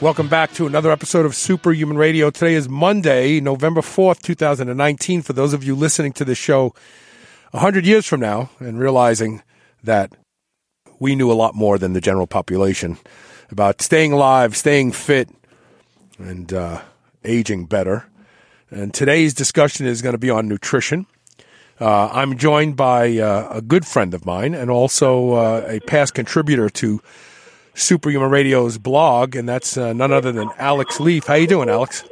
Welcome back to another episode of Superhuman Radio. Today is Monday, November 4th, 2019. For those of you listening to this show 100 years from now and realizing that we knew a lot more than the general population about staying alive, staying fit, and uh, aging better. And today's discussion is going to be on nutrition. Uh, I'm joined by uh, a good friend of mine and also uh, a past contributor to Superhuman Radio's blog, and that's uh, none other than Alex Leaf. How you doing, Alex?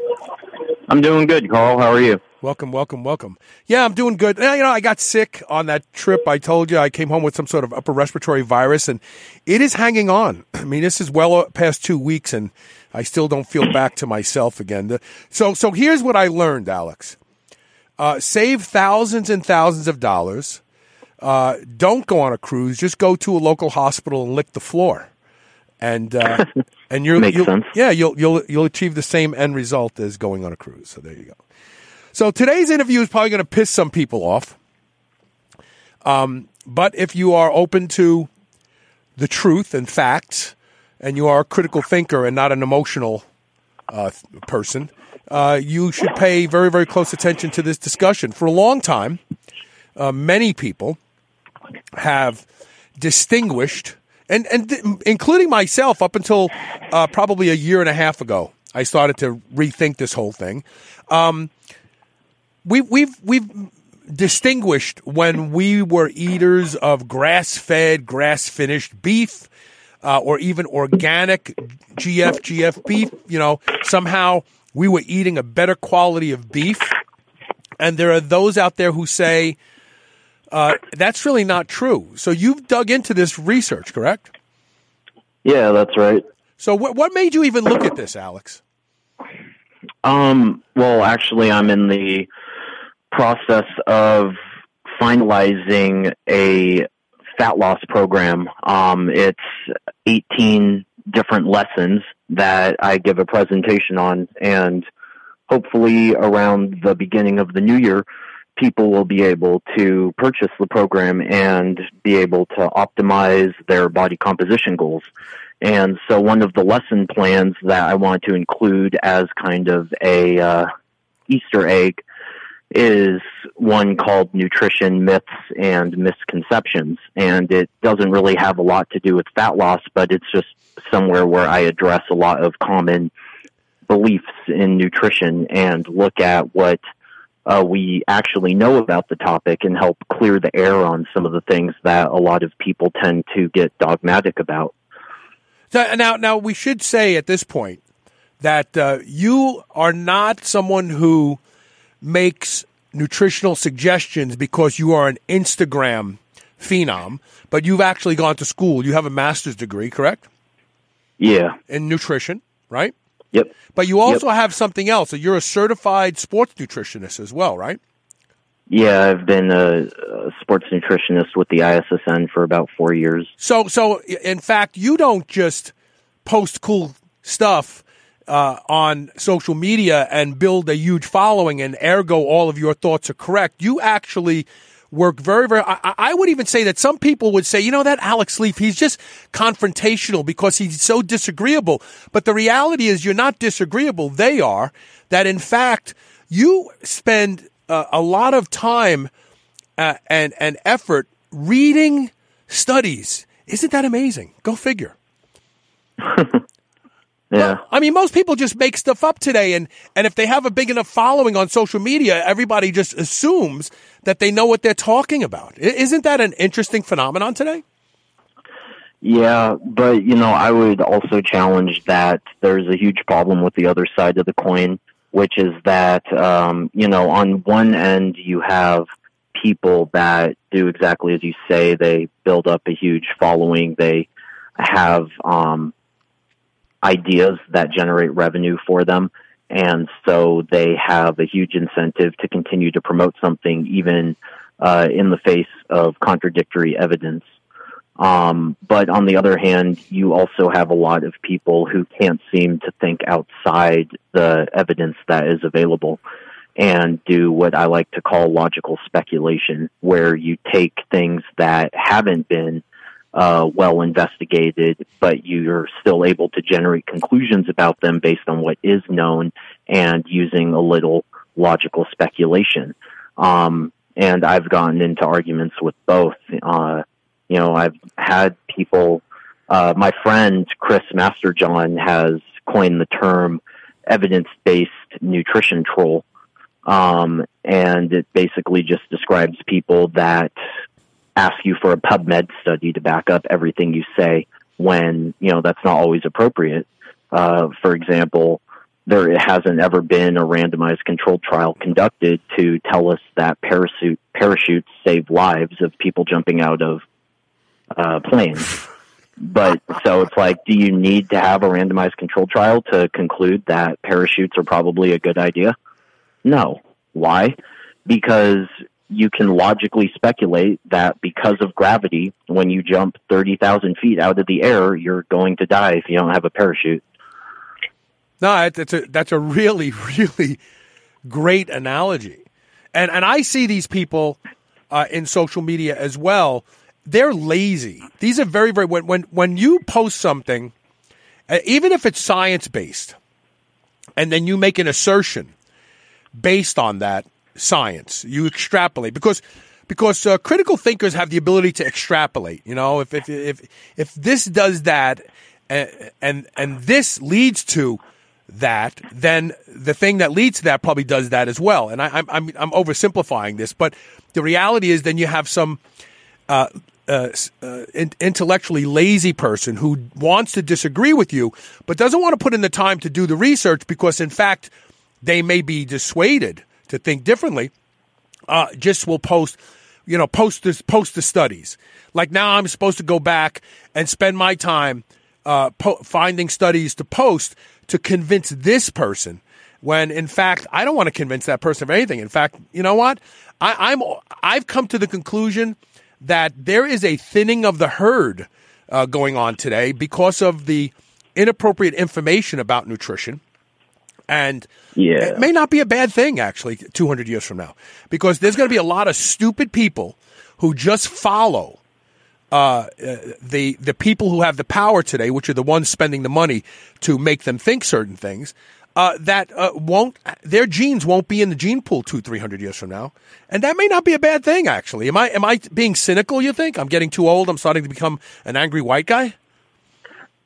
I'm doing good, Carl. How are you? Welcome, welcome, welcome. Yeah, I'm doing good. You know, I got sick on that trip. I told you I came home with some sort of upper respiratory virus, and it is hanging on. I mean, this is well past two weeks, and I still don't feel back to myself again. So, so here's what I learned, Alex. Uh, save thousands and thousands of dollars. Uh, don't go on a cruise. Just go to a local hospital and lick the floor and uh, and you're Makes you'll, sense. yeah you'll you'll you'll achieve the same end result as going on a cruise. So there you go. So today's interview is probably going to piss some people off. Um, but if you are open to the truth and facts, and you are a critical thinker and not an emotional uh, person, uh, you should pay very very close attention to this discussion. For a long time, uh, many people have distinguished and and th- including myself up until uh, probably a year and a half ago, I started to rethink this whole thing. Um, we, we've we've distinguished when we were eaters of grass-fed, grass-finished beef, uh, or even organic GF GF beef. You know, somehow we were eating a better quality of beef. And there are those out there who say uh, that's really not true. So you've dug into this research, correct? Yeah, that's right. So what what made you even look at this, Alex? Um, well, actually, I'm in the process of finalizing a fat loss program. Um, it's 18 different lessons that I give a presentation on, and hopefully around the beginning of the new year, people will be able to purchase the program and be able to optimize their body composition goals. And so one of the lesson plans that I want to include as kind of a uh, Easter egg is one called Nutrition Myths and Misconceptions. And it doesn't really have a lot to do with fat loss, but it's just somewhere where I address a lot of common beliefs in nutrition and look at what uh, we actually know about the topic and help clear the air on some of the things that a lot of people tend to get dogmatic about. So now, now we should say at this point that uh, you are not someone who makes nutritional suggestions because you are an Instagram phenom, but you've actually gone to school. You have a master's degree, correct? Yeah. In nutrition, right? Yep. But you also yep. have something else. So you're a certified sports nutritionist as well, right? Yeah, I've been a, a, sports nutritionist with the ISSN for about four years. So, so in fact, you don't just post cool stuff uh, on social media and build a huge following, and ergo, all of your thoughts are correct. You actually work very, very. I, I, would even say that some people would say, you know, that Alex Leaf, he's just confrontational because he's so disagreeable. But the reality is, you're not disagreeable. They are. That in fact, you spend uh, a lot of time uh, and and effort reading studies. Isn't that amazing? Go figure. Yeah. Well, I mean, most people just make stuff up today, and and if they have a big enough following on social media, everybody just assumes that they know what they're talking about. Isn't that an interesting phenomenon today? Yeah, but you know, I would also challenge that there's a huge problem with the other side of the coin, which is that um, you know, on one end you have people that do exactly as you say. They build up a huge following. They have um, ideas that generate revenue for them. And so they have a huge incentive to continue to promote something even uh, in the face of contradictory evidence. Um, but on the other hand, you also have a lot of people who can't seem to think outside the evidence that is available and do what I like to call logical speculation, where you take things that haven't been uh, well investigated, but you're still able to generate conclusions about them based on what is known and using a little logical speculation. Um, and I've gotten into arguments with both. Uh, you know, I've had people. Uh, my friend Chris Masterjohn has coined the term evidence-based nutrition troll, um, and it basically just describes people that ask you for a PubMed study to back up everything you say when you know that's not always appropriate. Uh, for example, there hasn't ever been a randomized controlled trial conducted to tell us that parachute parachutes save lives of people jumping out of uh, planes. But so it's like, do you need to have a randomized controlled trial to conclude that parachutes are probably a good idea? No. Why? Because you can logically speculate that because of gravity, when you jump 30,000 feet out of the air, you're going to die if you don't have a parachute. No, that's a, that's a really, really great analogy. And, and I see these people uh, in social media as well. They're lazy. These are very, very, when, when, when you post something, uh, even if it's science based, and then you make an assertion based on that, science. You extrapolate because because uh, critical thinkers have the ability to extrapolate. You know, if if if if this does that, and and, and this leads to that, then the thing that leads to that probably does that as well. And I, am I'm I'm oversimplifying this, but the reality is, then you have some. Uh, uh, uh, intellectually lazy person who wants to disagree with you, but doesn't want to put in the time to do the research because, in fact, they may be dissuaded to think differently, uh, just will post, you know, post this, post the studies. Like now, I'm supposed to go back and spend my time uh, po- finding studies to post to convince this person. When in fact, I don't want to convince that person of anything. In fact, you know what? I, I'm I've come to the conclusion that there is a thinning of the herd uh, going on today because of the inappropriate information about nutrition and yeah. it may not be a bad thing, actually, 200 years from now, because there's going to be a lot of stupid people who just follow uh, the the people who have the power today, which are the ones spending the money to make them think certain things. Uh, that uh, won't their genes won't be in the gene pool two three hundred years from now, and that may not be a bad thing. Actually, am I am I being cynical? You think I'm getting too old? I'm starting to become an angry white guy.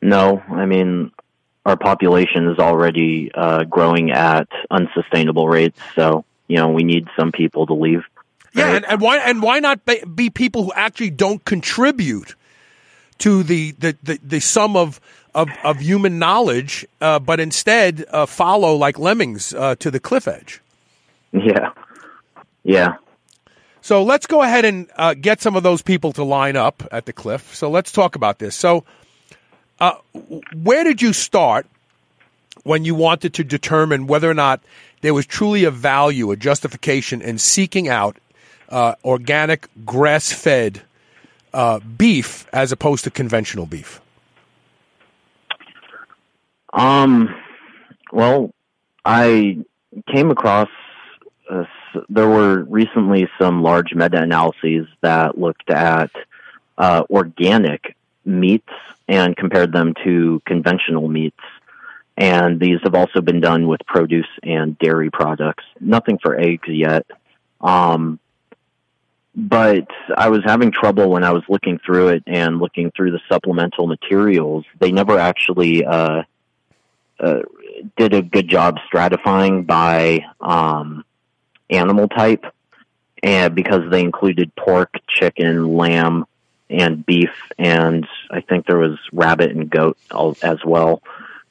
No, I mean our population is already uh, growing at unsustainable rates. So you know we need some people to leave. Yeah, and, and why and why not be people who actually don't contribute to the the, the, the sum of of, of human knowledge, uh, but instead uh, follow like lemmings uh, to the cliff edge. Yeah, yeah. So let's go ahead and uh, get some of those people to line up at the cliff. So let's talk about this. So uh, where did you start when you wanted to determine whether or not there was truly a value, a justification in seeking out uh, organic, grass fed uh, beef as opposed to conventional beef? Um, well, I came across uh, there were recently some large meta analyses that looked at uh, organic meats and compared them to conventional meats. And these have also been done with produce and dairy products. Nothing for eggs yet. Um, but I was having trouble when I was looking through it and looking through the supplemental materials. They never actually uh, uh, did a good job stratifying by um, animal type, and because they included pork, chicken, lamb, and beef, and I think there was rabbit and goat as well.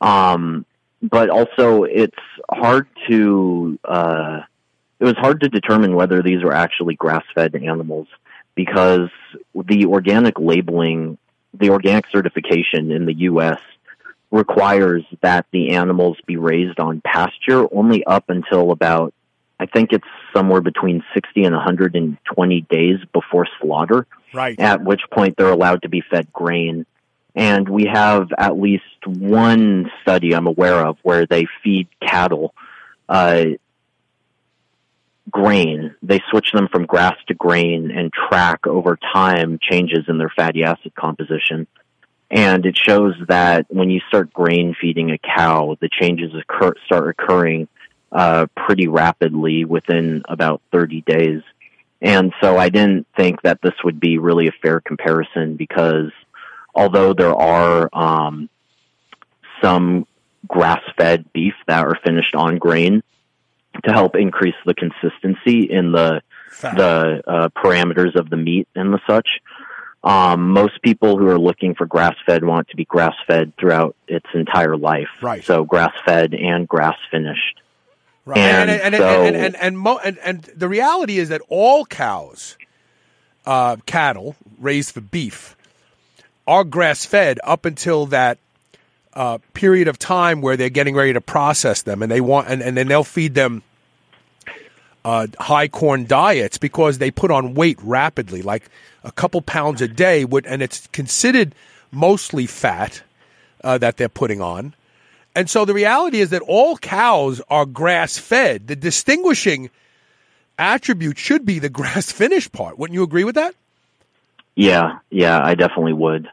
Um, but also, it's hard to uh, it was hard to determine whether these were actually grass-fed animals because the organic labeling, the organic certification in the U.S. requires that the animals be raised on pasture only up until about, I think it's somewhere between 60 and 120 days before slaughter. Right. At which point they're allowed to be fed grain. And we have at least one study I'm aware of where they feed cattle uh, grain. They switch them from grass to grain and track over time changes in their fatty acid composition. And it shows that when you start grain feeding a cow, the changes occur, start occurring uh, pretty rapidly within about 30 days. And so I didn't think that this would be really a fair comparison because although there are um, some grass fed beef that are finished on grain to help increase the consistency in the the uh, parameters of the meat and the such. Um, most people who are looking for grass fed want to be grass fed throughout its entire life. Right. So grass fed and grass finished. Right. And And and and, so- and, and, and, mo- and and the reality is that all cows, uh, cattle raised for beef, are grass fed up until that uh, period of time where they're getting ready to process them, and they want and, and then they'll feed them uh, high corn diets because they put on weight rapidly, like a couple pounds a day, would, and it's considered mostly fat uh, that they're putting on. And so the reality is that all cows are grass fed. The distinguishing attribute should be the grass finished part. Wouldn't you agree with that? Yeah, yeah, I definitely would.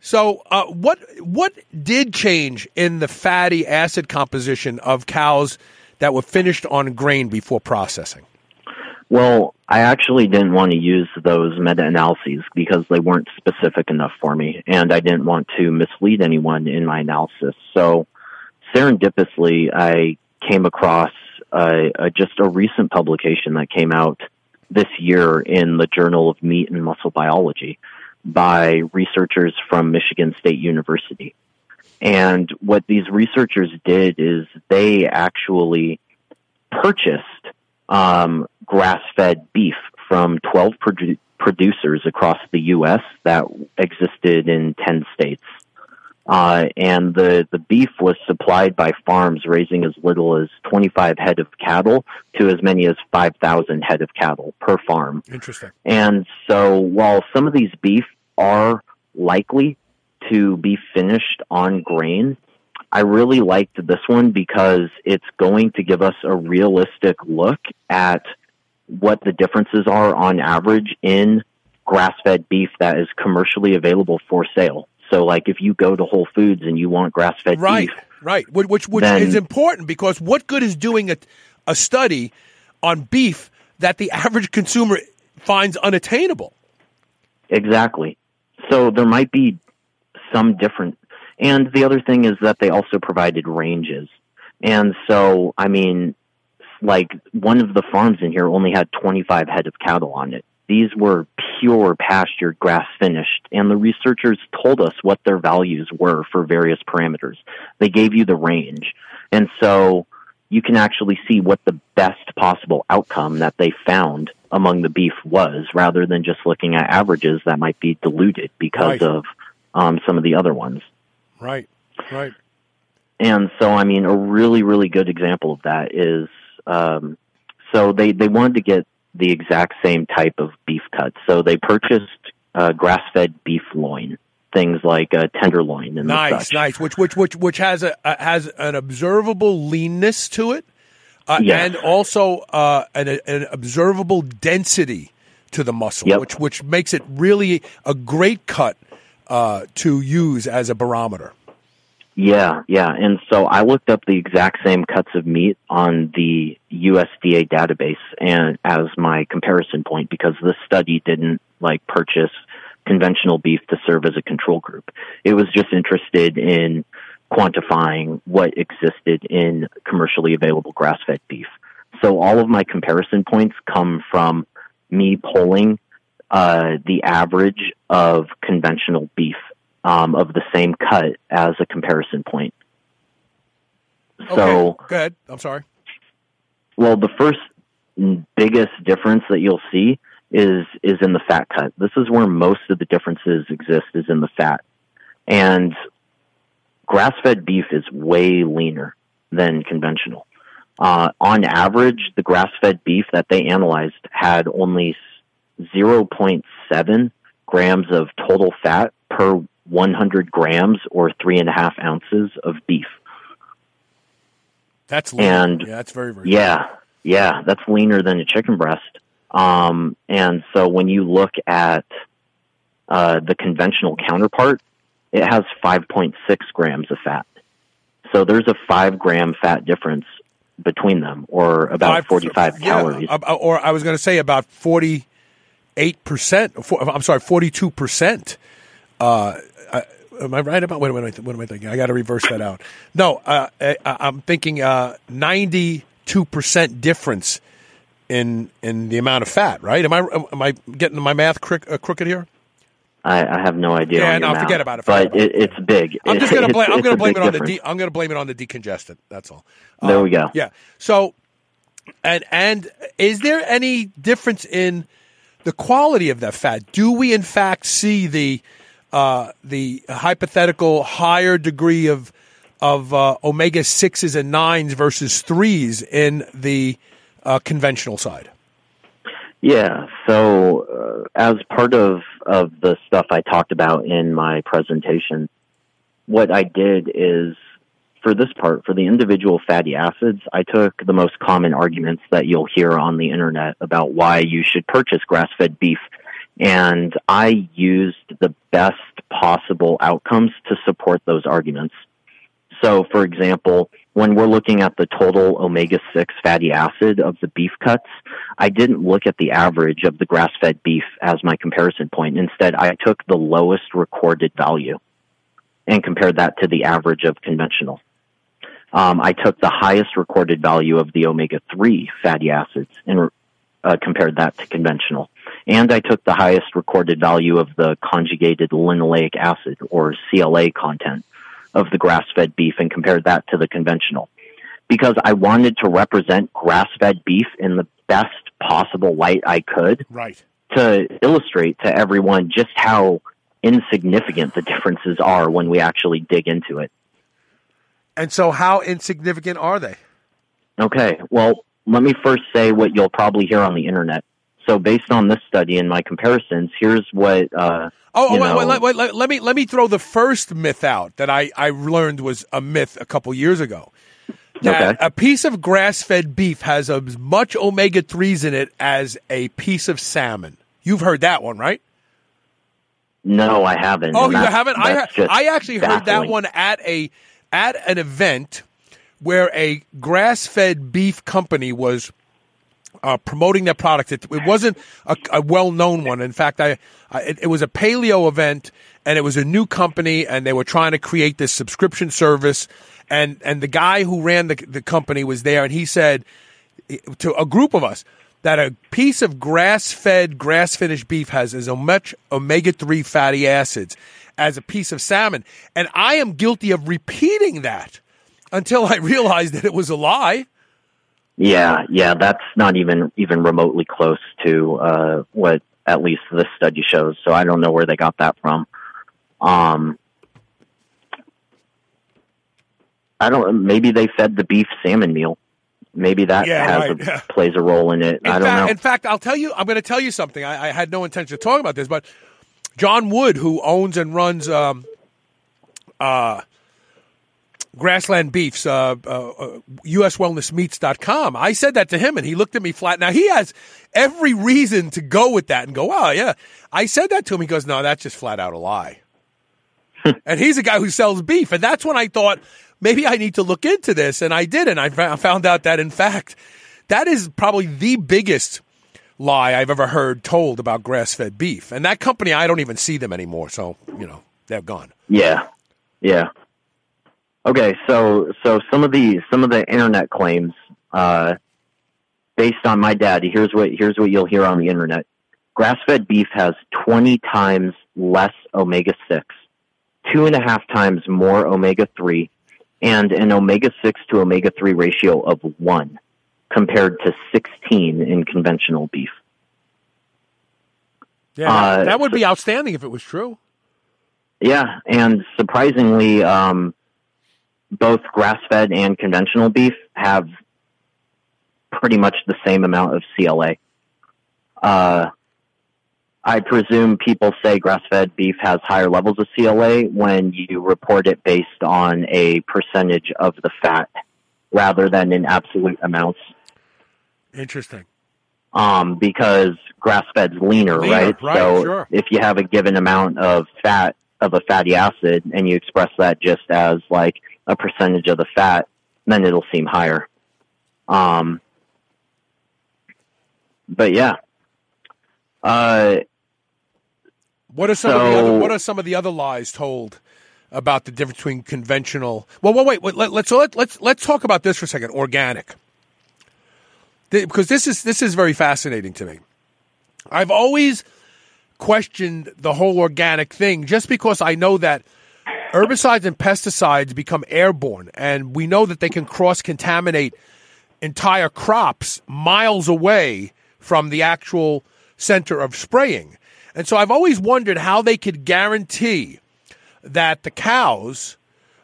So, uh, what what did change in the fatty acid composition of cows that were finished on grain before processing? Well, I actually didn't want to use those meta analyses because they weren't specific enough for me, and I didn't want to mislead anyone in my analysis. So, serendipitously, I came across uh, a, just a recent publication that came out this year in the Journal of Meat and Muscle Biology by researchers from Michigan State University. And what these researchers did is they actually purchased um, grass-fed beef from 12 produ- producers across the U.S. that existed in 10 states. Uh, and the, the beef was supplied by farms raising as little as 25 head of cattle to as many as 5,000 head of cattle per farm. Interesting. And so while some of these beef are likely to be finished on grain, I really liked this one because it's going to give us a realistic look at what the differences are on average in grass fed beef that is commercially available for sale. So, like if you go to Whole Foods and you want grass fed Right, beef, right. Which which, which Then- is important because what good is doing a, a study on beef that the average consumer finds unattainable? Exactly. So there might be some different. And the other thing is that they also provided ranges. And so, I mean, like one of the farms in here only had 25 head of cattle on it. These were pure pastured grass finished, and the researchers told us what their values were for various parameters. They gave you the range. And so you can actually see what the best possible outcome that they found among the beef was, rather than just looking at averages that might be diluted because Right. of um, some of the other ones. Right, right. And so, I mean, a really, really good example of that is um, so they, they wanted to get the exact same type of beef cut. So they purchased uh, grass fed beef loin, things like uh, tenderloin and Nice, such. nice. Which which which which has a, a has an observable leanness to it, uh, Yes. and also uh, an, an observable density to the muscle, Yep. which which makes it really a great cut uh, to use as a barometer. Yeah, yeah. And so I looked up the exact same cuts of meat on the USDA database and as my comparison point because this study didn't like purchase conventional beef to serve as a control group. It was just interested in quantifying what existed in commercially available grass-fed beef. So all of my comparison points come from me polling uh, the average of conventional beef um, of the same cut as a comparison point. So, okay. go ahead. I'm sorry. well, the first biggest difference that you'll see is is in the fat cut. This is where most of the differences exist is in the fat. And grass fed beef is way leaner than conventional. Uh, on average, the grass fed beef that they analyzed had only 0.7 grams of total fat per 100 grams or three and a half ounces of beef. That's lean. And yeah, that's very very. Yeah, yeah, that's leaner than a chicken breast. Um, and so when you look at uh, the conventional counterpart, it has 5.6 grams of fat. So there's a five gram fat difference between them, or about Five- 45 yeah, calories. or I was going to say about forty eight percent. I'm sorry, forty two percent. Uh, Am I right about what am I, what am I thinking? I got to reverse that out. No, uh, I, I'm thinking ninety two percent difference in in the amount of fat. Right? Am I am I getting my math crook, uh, crooked here? I, I have no idea. Yeah, no, forget about it, forget But it, it's big. I'm just gonna It's- blame. I'm gonna blame it on the. De- I'm gonna blame it on the decongestant. That's all. There Um, we go. Yeah. So, and and is there any difference in the quality of that fat? Do we in fact see the uh, the hypothetical higher degree of of uh, omega sixes and nines versus threes in the uh, conventional side? Yeah. So, uh, as part of of the stuff I talked about in my presentation, what I did is for this part, for the individual fatty acids, I took the most common arguments that you'll hear on the internet about why you should purchase grass fed beef. And I used the best possible outcomes to support those arguments. So, for example, when we're looking at the total omega 6 fatty acid of the beef cuts, I didn't look at the average of the grass fed beef as my comparison point. Instead, I took the lowest recorded value and compared that to the average of conventional. Um, I took the highest recorded value of the omega 3 fatty acids and uh, compared that to conventional. And I took the highest recorded value of the conjugated linoleic acid or CLA content of the grass fed beef and compared that to the conventional. Because I wanted to represent grass fed beef in the best possible light I could Right. to illustrate to everyone just how insignificant the differences are when we actually dig into it. And so, how insignificant are they? Okay, well, let me first say what you'll probably hear on the internet. So, based on this study and my comparisons, here's what. Uh, Oh, you wait, know- wait, wait, wait, let, let me let me throw the first myth out that I, I learned was a myth a couple years ago. Okay. a piece of grass fed beef has as much omega threes in it as a piece of salmon. You've heard that one, right? no, I haven't. Oh, you haven't? I ha- I actually heard that one at a at an event where a grass fed beef company was uh, promoting their product. It, it wasn't a, a well known one. In fact, I, I it, it was a paleo event, and it was a new company, and they were trying to create this subscription service. And and the guy who ran the the company was there, and he said to a group of us that a piece of grass fed, grass finished beef has as much omega 3 fatty acids as a piece of salmon. And I am guilty of repeating that until I realized that it was a lie. Yeah, yeah, that's not even even remotely close to uh, what at least this study shows. So I don't know where they got that from. Um, I don't. Maybe they fed the beef salmon meal. Maybe that Yeah, has right, a, yeah. plays a role in it. In I don't fact, know. In fact, I'll tell you, I'm going to tell you something. I, I had no intention of talking about this, but John Wood, who owns and runs um, uh, Grassland Beefs, uh, uh, USWellnessMeats.com, I said that to him, and he looked at me flat. Now, he has every reason to go with that and go, oh, yeah. I said that to him. He goes, no, that's just flat out a lie. and he's a guy who sells beef. And that's when I thought, maybe I need to look into this. And I did. And I found out that, in fact, that is probably the biggest lie I've ever heard told about grass fed beef. And that company, I don't even see them anymore. So, you know, they're gone. Yeah, yeah. Okay, so so some of the some of the internet claims, uh, based on my data, here's what here's what you'll hear on the internet. Grass fed beef has twenty times less omega six, two and a half times more omega three, and an omega six to omega three ratio of one, compared to sixteen in conventional beef. Yeah, Uh, that would be outstanding if it was true. Yeah, and surprisingly, um, both grass fed and conventional beef have pretty much the same amount of CLA. Uh, I presume people say grass fed beef has higher levels of CLA when you report it based on a percentage of the fat rather than in absolute amounts. Interesting. Um, because grass fed's leaner, Leaner, right? right, so sure. if you have a given amount of fat of a fatty acid and you express that just as like a percentage of the fat, then it'll seem higher. Um, but yeah. Uh, What are some of the other, what are some of the other lies told about the difference between conventional? Well, well wait, wait let, let's so let, let's let's talk about this for a second. Organic, Because this is this is very fascinating to me. I've always questioned the whole organic thing, just because I know that herbicides and pesticides become airborne, and we know that they can cross contaminate entire crops miles away from the actual center of spraying. And so I've always wondered how they could guarantee that the cows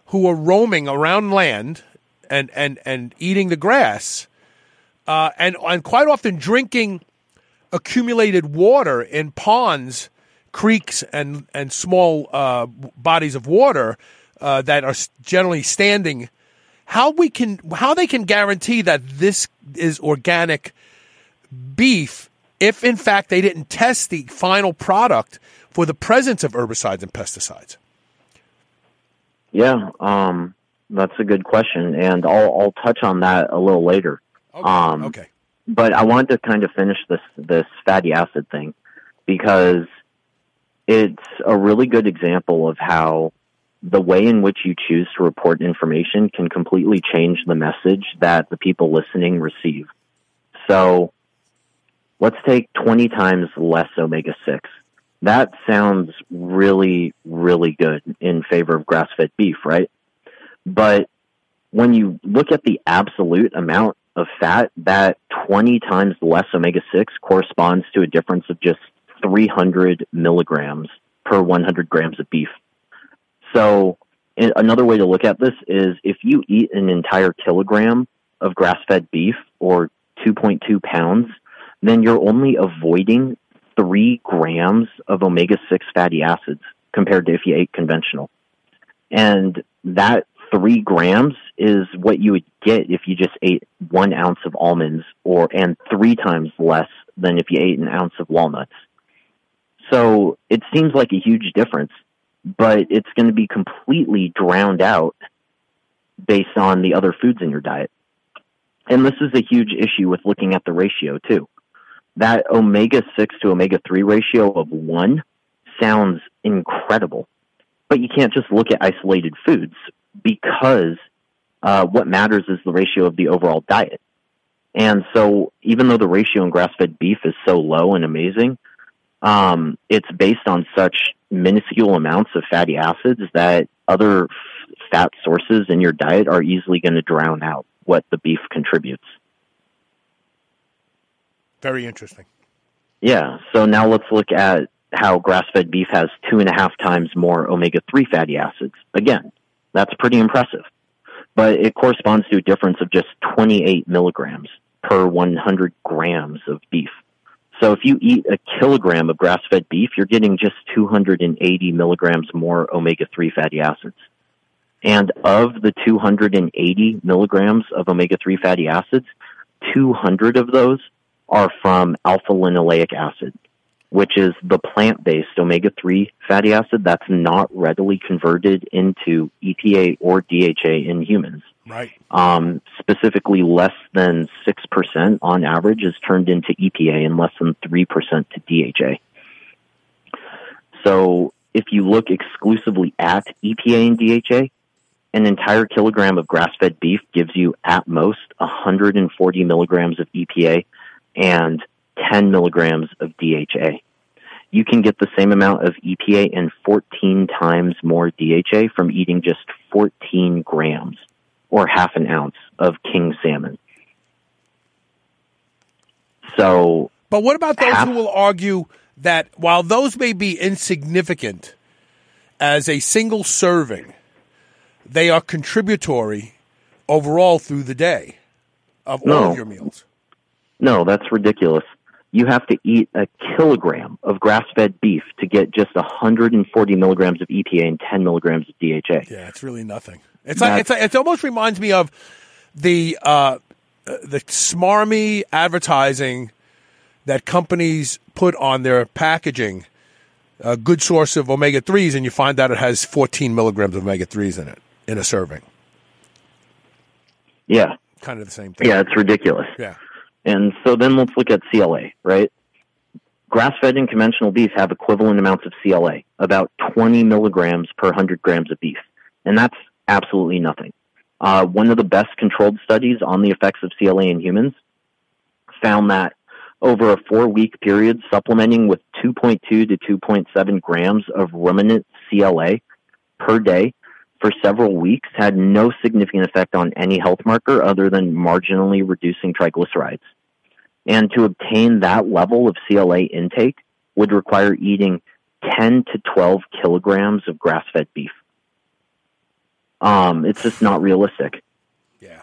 who are roaming around land and, and, and eating the grass uh, and, and quite often drinking accumulated water in ponds, creeks, and, and small uh, bodies of water uh, that are generally standing how we can how they can guarantee that this is organic beef if in fact they didn't test the final product for the presence of herbicides and pesticides. yeah, um, that's a good question, and I'll I'll touch on that a little later. Okay. Um, okay. but I wanted to kind of finish this this fatty acid thing because it's a really good example of how the way in which you choose to report information can completely change the message that the people listening receive. So let's take 20 times less omega 6. That sounds really, really good in favor of grass fed beef, right? But when you look at the absolute amount of fat, that 20 times less omega 6 corresponds to a difference of just 300 milligrams per 100 grams of beef. So, another way to look at this is if you eat an entire kilogram of grass fed beef or 2.2 pounds, then you're only avoiding three grams of omega 6 fatty acids compared to if you ate conventional. And that three grams is what you would get if you just ate one ounce of almonds or and three times less than if you ate an ounce of walnuts. So it seems like a huge difference, but it's going to be completely drowned out based on the other foods in your diet. And this is a huge issue with looking at the ratio too. That omega 6 to omega 3 ratio of 1 sounds incredible. But you can't just look at isolated foods because uh, what matters is the ratio of the overall diet. And so, even though the ratio in grass fed beef is so low and amazing, um, it's based on such minuscule amounts of fatty acids that other f- fat sources in your diet are easily going to drown out what the beef contributes. Very interesting. Yeah. So now let's look at how grass fed beef has two and a half times more omega 3 fatty acids. Again, that's pretty impressive. But it corresponds to a difference of just 28 milligrams per 100 grams of beef. So if you eat a kilogram of grass fed beef, you're getting just 280 milligrams more omega 3 fatty acids. And of the 280 milligrams of omega 3 fatty acids, 200 of those are from alpha linolenic acid, which is the plant based omega 3 fatty acid that's not readily converted into EPA or DHA in humans. Right. Um, specifically, less than 6% on average is turned into EPA and less than 3% to DHA. So, if you look exclusively at EPA and DHA, an entire kilogram of grass fed beef gives you at most 140 milligrams of EPA and 10 milligrams of DHA. You can get the same amount of EPA and 14 times more DHA from eating just 14 grams or half an ounce of king salmon. So, But what about those Half- who will argue that while those may be insignificant as a single serving they are contributory overall through the day of all No. of your meals. No, that's ridiculous. You have to eat a kilogram of grass-fed beef to get just 140 milligrams of EPA and 10 milligrams of DHA. Yeah, it's really nothing. It's like it's like, it almost reminds me of the uh, uh, the smarmy advertising that companies put on their packaging. A good source of omega threes, and you find out it has 14 milligrams of omega threes in it in a serving. Yeah, Kind of the same thing. yeah, it's ridiculous. Yeah. And so then let's look at CLA, right? Grass fed and conventional beef have equivalent amounts of CLA, about 20 milligrams per 100 grams of beef. And that's absolutely nothing. Uh, one of the best controlled studies on the effects of CLA in humans found that over a four week period, supplementing with 2.2 to 2.7 grams of ruminant CLA per day for several weeks had no significant effect on any health marker other than marginally reducing triglycerides. And to obtain that level of CLA intake would require eating 10 to 12 kilograms of grass fed beef. Um, it's just not realistic. Yeah.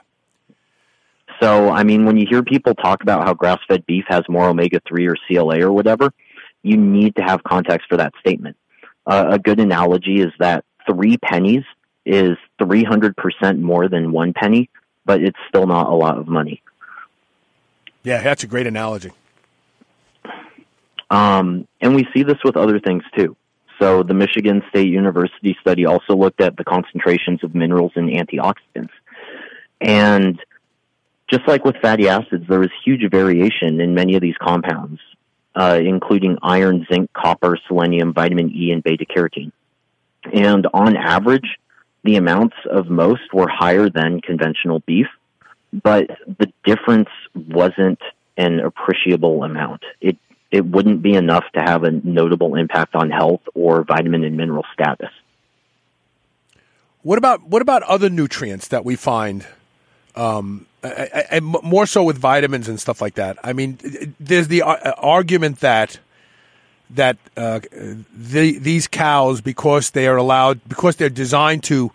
So, I mean, when you hear people talk about how grass fed beef has more omega 3 or CLA or whatever, you need to have context for that statement. Uh, a good analogy is that three pennies is 300% more than one penny, but it's still not a lot of money. Yeah, that's a great analogy. Um, and we see this with other things too. So the Michigan State University study also looked at the concentrations of minerals and antioxidants. And just like with fatty acids, there was huge variation in many of these compounds, uh, including iron, zinc, copper, selenium, vitamin E, and beta carotene. And on average, the amounts of most were higher than conventional beef, but the difference wasn't an appreciable amount. It it wouldn't be enough to have a notable impact on health or vitamin and mineral status. What about what about other nutrients that we find, um, more so with vitamins and stuff like that? I mean, there's the uh, argument that that uh, the, these cows, because they are allowed, because they're designed to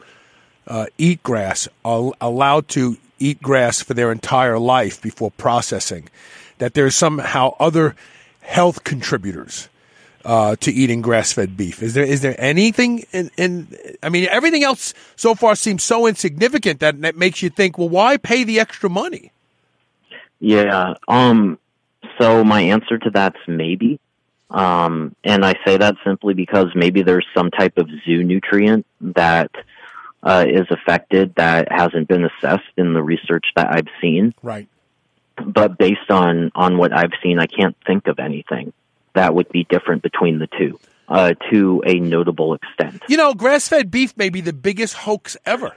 uh, eat grass, are allowed to eat grass for their entire life before processing. That there's somehow other health contributors uh, to eating grass-fed beef. Is there is there anything in, in? I mean, everything else so far seems so insignificant that that makes you think, well, why pay the extra money? Yeah. Um. So my answer to that's maybe. Um, and I say that simply because maybe there's some type of zoonutrient that uh, is affected that hasn't been assessed in the research that I've seen. Right. But based on on what I've seen, I can't think of anything that would be different between the two uh, to a notable extent. You know, grass-fed beef may be the biggest hoax ever.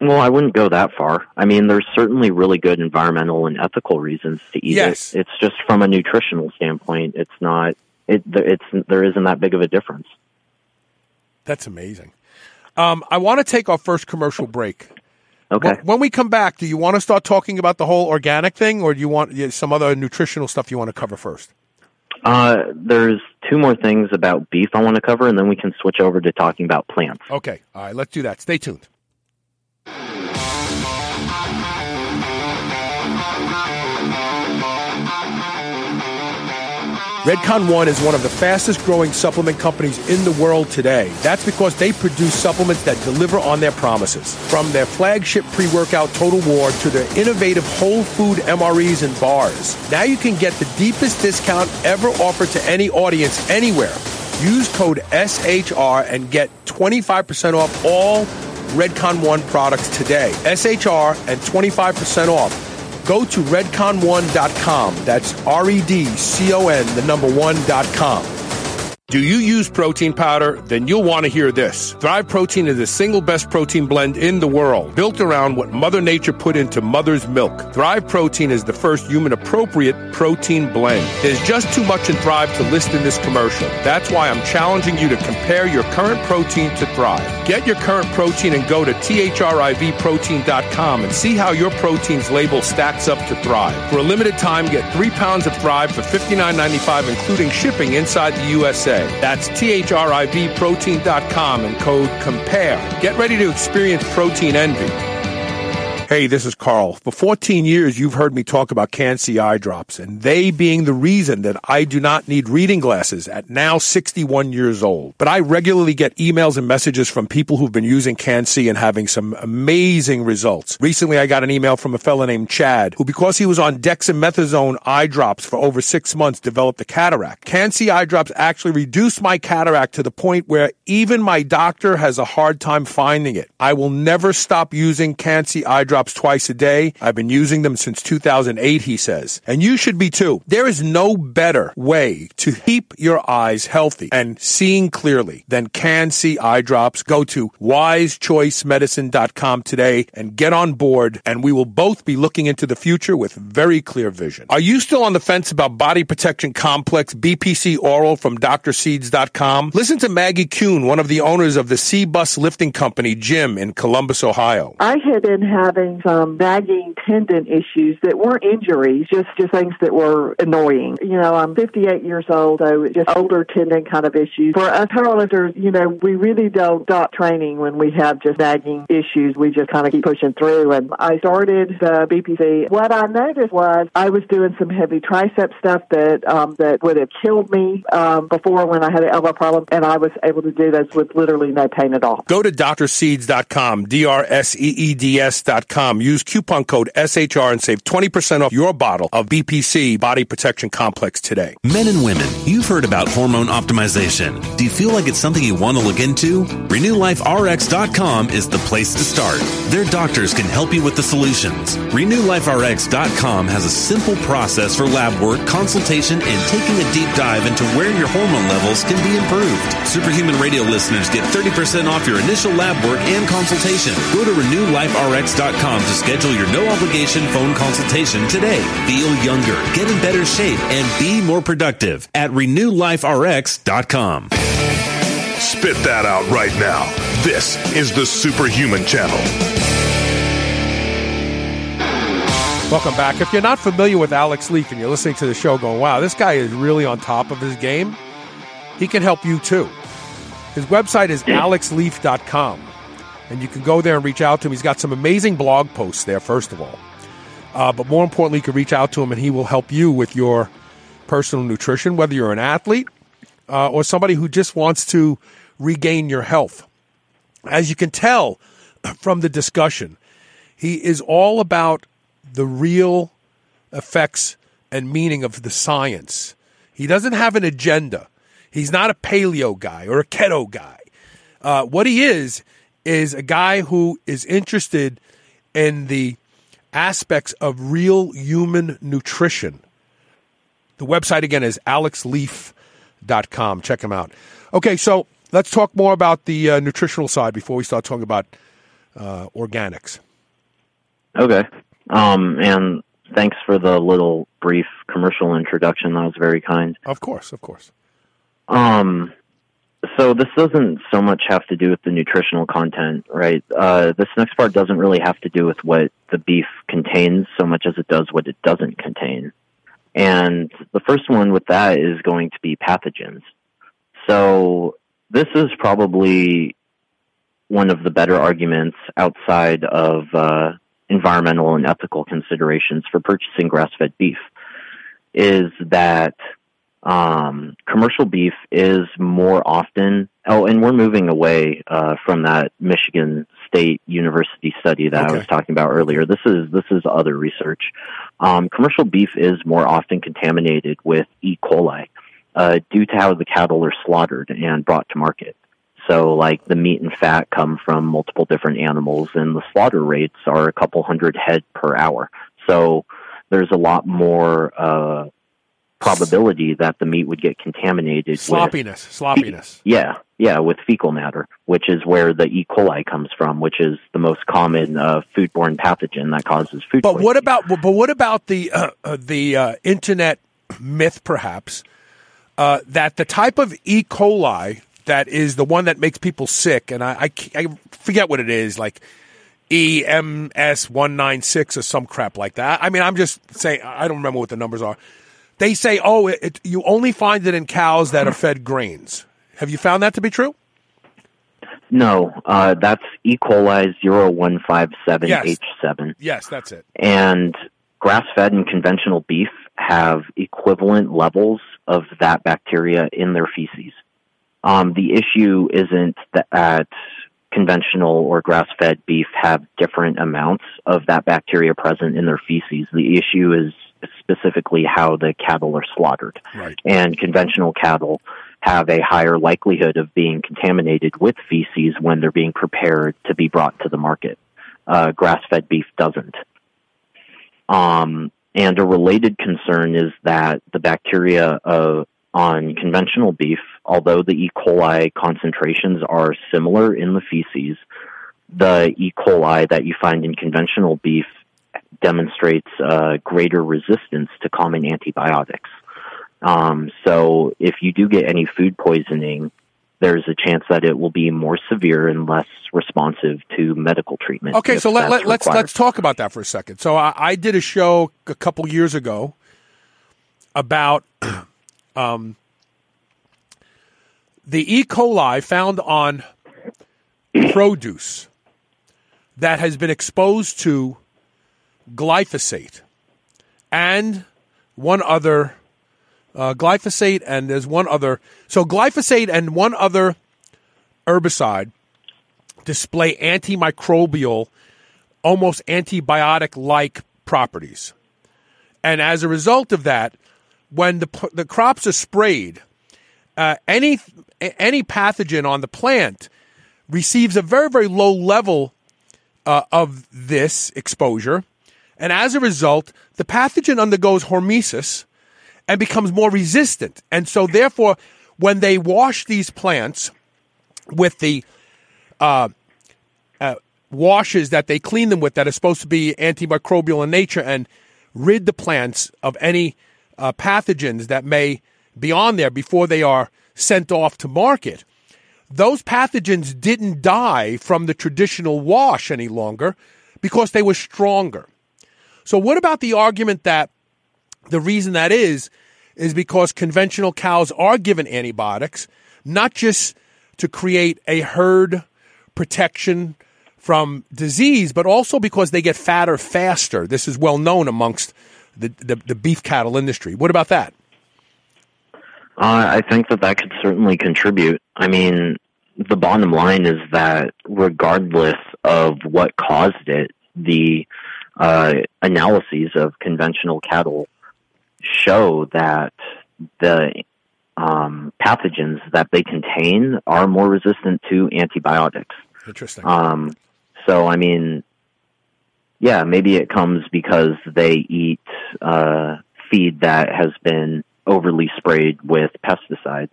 Well, I wouldn't go that far. I mean, there's certainly really good environmental and ethical reasons to eat Yes. it. It's just from a nutritional standpoint, it's not. It it's there isn't that big of a difference. That's amazing. Um, I want to take our first commercial break. Okay. When, we come back, do you want to start talking about the whole organic thing, or do you want some other nutritional stuff you want to cover first? Uh, there's two more things about beef I want to cover, and then we can switch over to talking about plants. Okay. All right. Let's do that. Stay tuned. Redcon One is one of the fastest growing supplement companies in the world today. That's because they produce supplements that deliver on their promises. From their flagship pre workout Total War to their innovative whole food MREs and bars. Now you can get the deepest discount ever offered to any audience anywhere. Use code SHR and get 25% off all Redcon One products today. SHR and 25% off. Go to redcon1.com. That's R E D C O N, the number one.com. Do you use protein powder? Then you'll want to hear this. Thrive Protein is the single best protein blend in the world, built around what Mother Nature put into mother's milk. Thrive Protein is the first human appropriate protein blend. There's just too much in Thrive to list in this commercial. That's why I'm challenging you to compare your current protein to Thrive. Get your current protein and go to thrivprotein.com and see how your protein's label stacks up to Thrive. For a limited time, get three pounds of Thrive for $59.95, including shipping inside the USA. Today. That's T-H-R-I-V protein.com and code COMPARE. Get ready to experience protein envy. Hey, this is Carl. For 14 years, you've heard me talk about Can-C eye drops, and they being the reason that I do not need reading glasses at now 61 years old. But I regularly get emails and messages from people who've been using Can-C and having some amazing results. Recently, I got an email from a fellow named Chad, who because he was on dexamethasone eye drops for over six months, developed a cataract. Can-C eye drops actually reduced my cataract to the point where even my doctor has a hard time finding it. I will never stop using Can-C eye drops twice a day. I've been using them since 2008, he says. And you should be too. There is no better way to keep your eyes healthy and seeing clearly than Can-C eye drops. Go to wisechoicemedicine.com today and get on board and we will both be looking into the future with very clear vision. Are you still on the fence about body protection complex BPC oral from drseeds.com? Listen to Maggie Kuhn, one of the owners of the C-Bus lifting company gym in Columbus, Ohio. I had been having some nagging tendon issues that weren't injuries, just just things that were annoying. You know, I'm 58 years old, so just older tendon kind of issues. For us powerlifters, you know, we really don't stop training when we have just nagging issues. We just kind of keep pushing through. And I started the BPC. What I noticed was I was doing some heavy tricep stuff that um, that would have killed me um, before when I had an elbow problem, and I was able to do those with literally no pain at all. Go to drseeds.com, D-R-S-E-E-D-S.com Use coupon code SHR and save 20% off your bottle of BPC Body Protection Complex today. Men and women, you've heard about hormone optimization. Do you feel like it's something you want to look into? RenewLifeRx.com is the place to start. Their doctors can help you with the solutions. RenewLifeRx.com has a simple process for lab work, consultation, and taking a deep dive into where your hormone levels can be improved. Superhuman Radio listeners get 30% off your initial lab work and consultation. Go to RenewLifeRx.com to schedule your no obligation phone consultation today. Feel younger, get in better shape, and be more productive at renewliferx.com. Spit that out right now. This is the Superhuman Channel. Welcome back. If you're not familiar with Alex Leaf and you're listening to the show going, wow, this guy is really on top of his game, he can help you too. His website is alexleaf.com and you can go there and reach out to him. He's got some amazing blog posts there, first of all. Uh, but more importantly, you can reach out to him and he will help you with your personal nutrition, whether you're an athlete uh, or somebody who just wants to regain your health. As you can tell from the discussion, he is all about the real effects and meaning of the science. He doesn't have an agenda. He's not a paleo guy or a keto guy. Uh, what he is, is a guy who is interested in the aspects of real human nutrition. The website again is alexleaf.com. Check him out. Okay, so let's talk more about the uh, nutritional side before we start talking about uh, organics. Okay. Um, and thanks for the little brief commercial introduction. That was very kind. Of course, of course. Um, so this doesn't so much have to do with the nutritional content, right? Uh, this next part doesn't really have to do with what the beef contains so much as it does what it doesn't contain. And the first one with that is going to be pathogens. So this is probably one of the better arguments outside of uh, environmental and ethical considerations for purchasing grass-fed beef is that um, commercial beef is more often. Oh, and we're moving away uh, from that Michigan State University study that okay. I was talking about earlier. This is this is other research. Um, commercial beef is more often contaminated with E. coli uh, due to how the cattle are slaughtered and brought to market. So, like the meat and fat come from multiple different animals, and the slaughter rates are a couple hundred head per hour. So, there's a lot more uh, probability that the meat would get contaminated. Sloppiness, with, sloppiness. Yeah, yeah, with fecal matter, which is where the E. coli comes from, which is the most common uh, foodborne pathogen that causes food. But poisoning. what about? But what about the uh, uh, the uh, internet myth, perhaps, uh, that the type of E. coli that is the one that makes people sick, and I, I, I forget what it is, like. EMS one nine six or some crap like that. I mean, I'm just saying. I don't remember what the numbers are they say, oh, it, it, you only find it in cows that are fed grains. Have you found that to be true? No, uh, that's E. coli 0157H7. Yes. Yes, that's it. And grass fed and conventional beef have equivalent levels of that bacteria in their feces. Um, the issue isn't that conventional or grass fed beef have different amounts of that bacteria present in their feces. The issue is specifically how the cattle are slaughtered. Right. And conventional cattle have a higher likelihood of being contaminated with feces when they're being prepared to be brought to the market. Uh, grass fed beef doesn't. Um, and a related concern is that the bacteria uh, on conventional beef, although the E. coli concentrations are similar in the feces, the E. coli that you find in conventional beef demonstrates uh, greater resistance to common antibiotics. Um, so if you do get any food poisoning, there's a chance that it will be more severe and less responsive to medical treatment. Okay, so let, let, let's let's talk about that for a second. So I, I did a show a couple years ago about um, the E. coli found on produce that has been exposed to glyphosate and one other uh, glyphosate and there's one other. So glyphosate and one other herbicide display antimicrobial, almost antibiotic-like properties. And as a result of that, when the the crops are sprayed, uh, any any pathogen on the plant receives a very very low level uh, of this exposure, and as a result, the pathogen undergoes hormesis and becomes more resistant. And so, therefore, when they wash these plants with the uh, uh, washes that they clean them with that are supposed to be antimicrobial in nature and rid the plants of any uh, pathogens that may be on there before they are sent off to market. Those pathogens didn't die from the traditional wash any longer because they were stronger. So, what about the argument that the reason that is, is because conventional cows are given antibiotics, not just to create a herd protection from disease, but also because they get fatter faster. This is well known amongst the, the, the beef cattle industry. What about that? Uh, I think that that could certainly contribute. I mean, the bottom line is that regardless of what caused it, the uh, analyses of conventional cattle show that the um, pathogens that they contain are more resistant to antibiotics. Interesting. Um, so, I mean, yeah, maybe it comes because they eat uh, feed that has been overly sprayed with pesticides.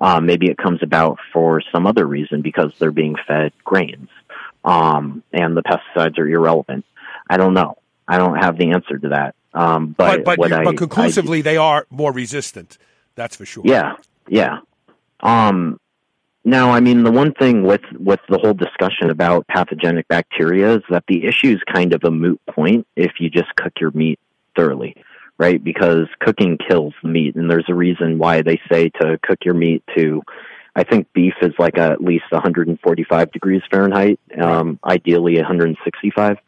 Um, maybe it comes about for some other reason because they're being fed grains um, and the pesticides are irrelevant. I don't know. I don't have the answer to that. Um, but but, but, I, but conclusively, I, they are more resistant. That's for sure. Yeah, yeah. Um, now, I mean, the one thing with with the whole discussion about pathogenic bacteria is that the issue is kind of a moot point if you just cook your meat thoroughly, right? Because cooking kills the meat, and there's a reason why they say to cook your meat to. I think beef is like a, at least 145 degrees Fahrenheit, um, ideally 165.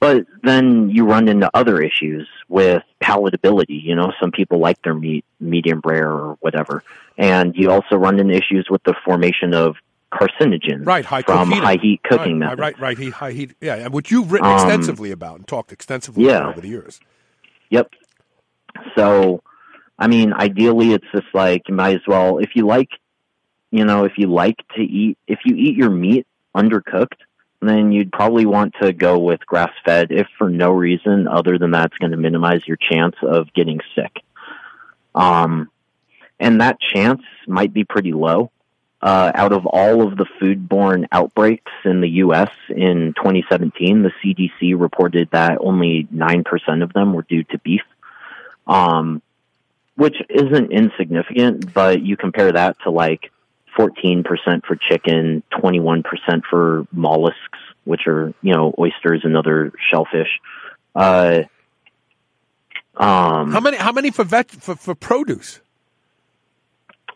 But then you run into other issues with palatability. You know, some people like their meat medium rare or whatever. And you also run into issues with the formation of carcinogens right, high from heat. high heat cooking right, methods. Right, right, heat, high heat. Yeah, which you've written Um, extensively about and talked extensively yeah. about over the years. Yep. So, I mean, ideally, it's just like you might as well if you like, you know, if you like to eat, if you eat your meat undercooked, then you'd probably want to go with grass fed, if for no reason other than that's going to minimize your chance of getting sick. Um, and that chance might be pretty low. Uh, out of all of the foodborne outbreaks in the U.S. in 2017, the CDC reported that only 9% of them were due to beef, um, which isn't insignificant, but you compare that to like 14% for chicken, 21% for mollusks, which are, you know, oysters and other shellfish. Uh, Um, How many? How many for vet for, for produce?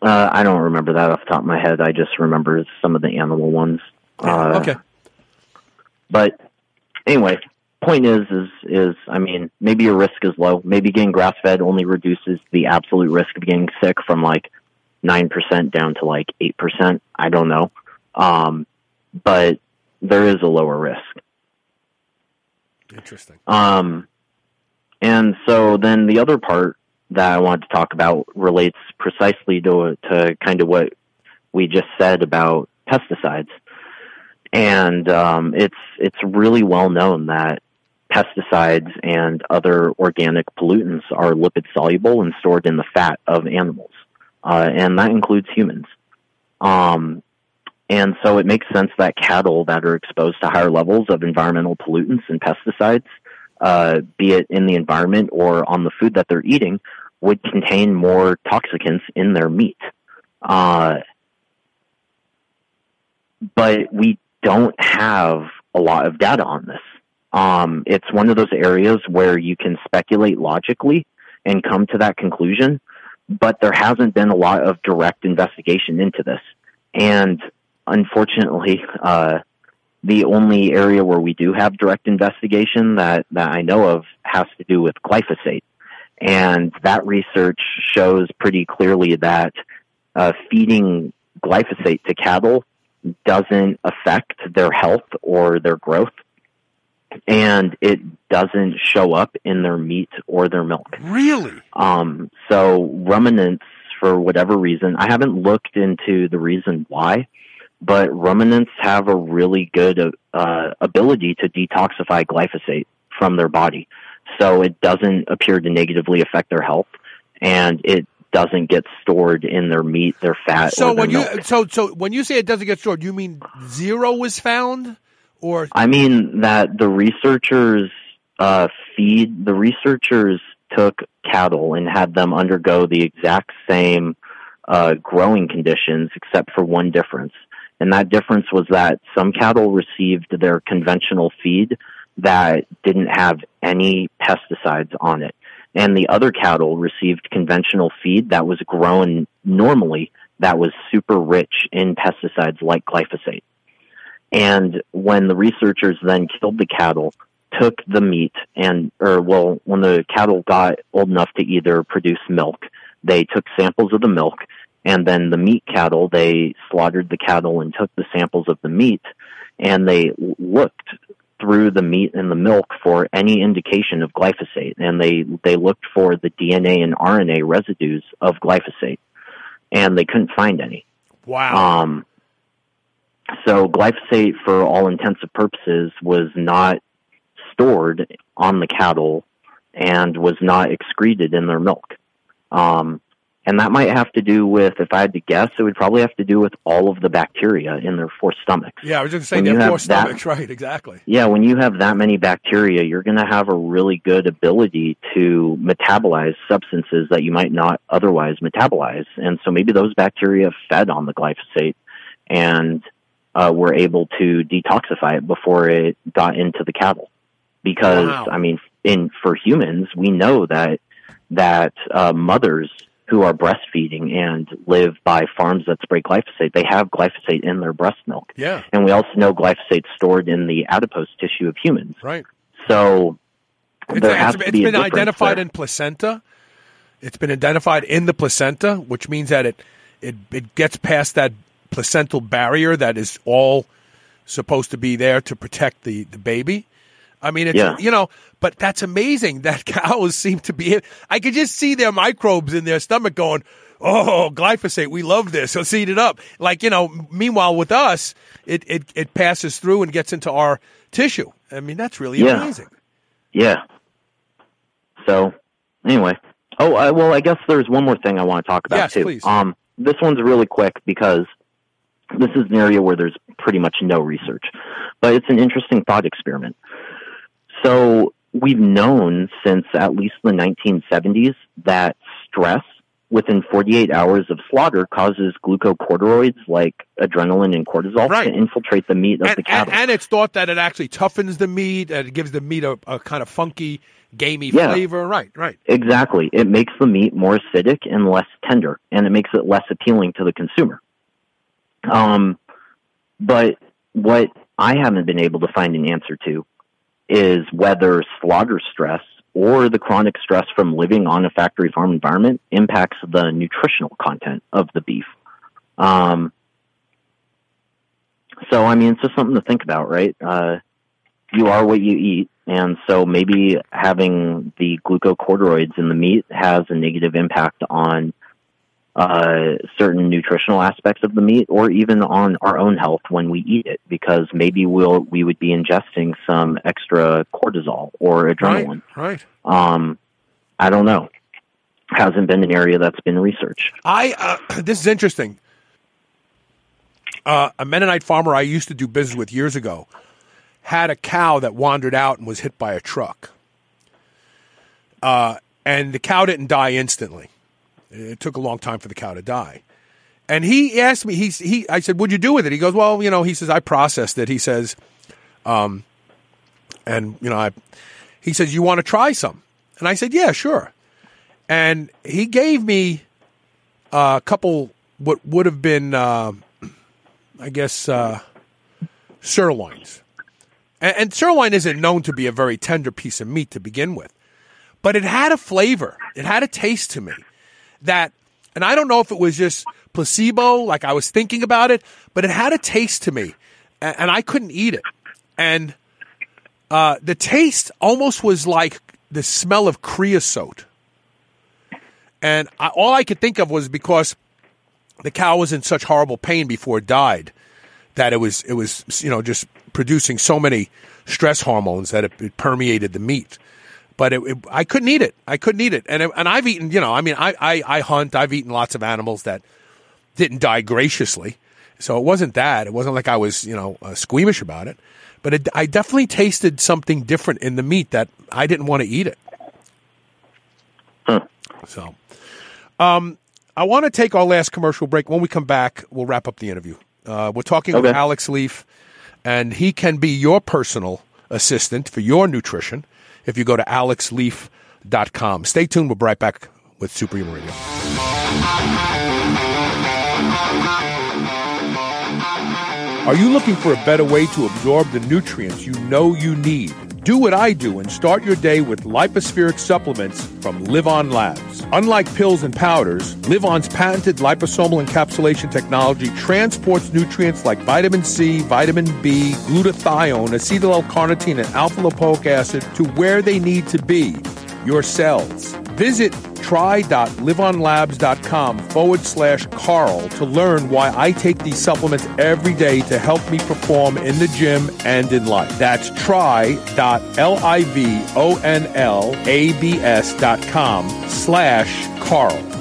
uh, I don't remember that off the top of my head. I just remember some of the animal ones. Uh, okay. But anyway, point is, is, is, I mean, maybe your risk is low. Maybe getting grass fed only reduces the absolute risk of getting sick from like 9% down to like 8%. I don't know. Um, but there is a lower risk. Interesting. Um, and so then the other part that I wanted to talk about relates precisely to, to kind of what we just said about pesticides. And um, it's it's really well known that pesticides and other organic pollutants are lipid soluble and stored in the fat of animals, uh, and that includes humans. Um, and so it makes sense that cattle that are exposed to higher levels of environmental pollutants and pesticides, uh, be it in the environment or on the food that they're eating, would contain more toxicants in their meat. Uh, but we don't have a lot of data on this. Um, it's one of those areas where you can speculate logically and come to that conclusion, but there hasn't been a lot of direct investigation into this. And unfortunately, uh, the only area where we do have direct investigation that, that I know of has to do with glyphosate. And that research shows pretty clearly that uh, feeding glyphosate to cattle doesn't affect their health or their growth. And it doesn't show up in their meat or their milk. Really? Um, so ruminants, for whatever reason, I haven't looked into the reason why, but ruminants have a really good uh, ability to detoxify glyphosate from their body. So it doesn't appear to negatively affect their health, and it doesn't get stored in their meat, their fat. So or their when you so so when you say it doesn't get stored, you mean zero was found, or I mean that the researchers uh, feed the researchers took cattle and had them undergo the exact same uh, growing conditions, except for one difference, and that difference was that some cattle received their conventional feed that didn't have any pesticides on it, and the other cattle received conventional feed that was grown normally that was super rich in pesticides like glyphosate. And when the researchers then killed the cattle, took the meat and, or well, when the cattle got old enough to either produce milk, they took samples of the milk and then the meat cattle, they slaughtered the cattle and took the samples of the meat and they looked through the meat and the milk for any indication of glyphosate and they, they looked for the DNA and RNA residues of glyphosate and they couldn't find any. wow? Um, so glyphosate, for all intents and purposes, was not stored on the cattle and was not excreted in their milk. Um, and that might have to do with, if I had to guess, it would probably have to do with all of the bacteria in their four stomachs. yeah, I was just saying have four that- stomachs, right? Exactly. Yeah, when you have that many bacteria, you're going to have a really good ability to metabolize substances that you might not otherwise metabolize. And so maybe those bacteria fed on the glyphosate and uh, were able to detoxify it before it got into the cattle. Because, Wow. I mean, in for humans, we know that that uh, mothers who are breastfeeding and live by farms that spray glyphosate, they have glyphosate in their breast milk. Yeah, And we also know glyphosate stored in the adipose tissue of humans. right. So It's, there it's- has it's to be a been identified there. in placenta. It's been identified in the placenta, which means that it it it gets past that placental barrier that is all supposed to be there to protect the the baby. I mean, it's Yeah. you know, but that's amazing that cows seem to be. I could just see their microbes in their stomach going, "Oh, glyphosate, we love this. Let's eat it up." Like you know, meanwhile with us, it it it passes through and gets into our tissue. I mean, that's really Yeah. amazing. Yeah. So, anyway. Oh, I, well, I guess there's one more thing I want to talk about Yes, too. please. Um, this one's really quick because this is an area where there's pretty much no research, but it's an interesting thought experiment. So we've known since at least the 1970s that stress within 48 hours of slaughter causes glucocorticoids like adrenaline and cortisol Right. to infiltrate the meat of and, the cattle. and, and it's thought that it actually toughens the meat and it gives the meat a, a kind of funky, gamey Yeah. flavor. Right, right. Exactly. It makes the meat more acidic and less tender, and it makes it less appealing to the consumer. Um, but what I haven't been able to find an answer to is whether slaughter stress or the chronic stress from living on a factory farm environment impacts the nutritional content of the beef. Um, so, I mean, it's just something to think about, right? Uh, you are what you eat. And so maybe having the glucocorticoids in the meat has a negative impact on uh, certain nutritional aspects of the meat or even on our own health when we eat it because maybe we'll, we would be ingesting some extra cortisol or adrenaline. Right, right. Um, I don't know. Hasn't been an area that's been researched. I uh, this is interesting. Uh, a Mennonite farmer I used to do business with years ago had a cow that wandered out and was hit by a truck. Uh, and the cow didn't die instantly. It took a long time for the cow to die. And he asked me, he's, he, I said, what'd you do with it? He goes, well, you know, he says, I processed it. He says, um, and, you know, I, he says, you want to try some? And I said, yeah, sure. And he gave me a couple, what would have been, uh, I guess, uh, sirloins. And, and sirloin isn't known to be a very tender piece of meat to begin with, but it had a flavor. It had a taste to me that, and I don't know if it was just placebo, like I was thinking about it, but it had a taste to me, and, and I couldn't eat it. And uh, the taste almost was like the smell of creosote. And I, all I could think of was because the cow was in such horrible pain before it died that it was it was you know just producing so many stress hormones that it, it permeated the meat. But it, it, I couldn't eat it. I couldn't eat it. And it, and I've eaten you know I mean I, I I hunt. I've eaten lots of animals that didn't die graciously. So it wasn't that. It wasn't like I was you know uh, squeamish about it. But it, I definitely tasted something different in the meat that I didn't want to eat it. So, um, I want to take our last commercial break. When we come back, we'll wrap up the interview. Uh, we're talking with Alex Leaf, and he can be your personal assistant for your nutrition if you go to alexleaf.com. Stay tuned. We'll be right back with Superhuman Radio. Are you looking for a better way to absorb the nutrients you know you need? Do what I do and start your day with Lypo-Spheric supplements from LivOn Labs. Unlike pills and powders, LivOn's patented liposomal encapsulation technology transports nutrients like vitamin C, vitamin B, glutathione, acetyl L-carnitine, and alpha lipoic acid to where they need to be, your cells. Visit try.livonlabs.com forward slash Carl to learn why I take these supplements every day to help me perform in the gym and in life. That's try.livonlabs.com slash Carl.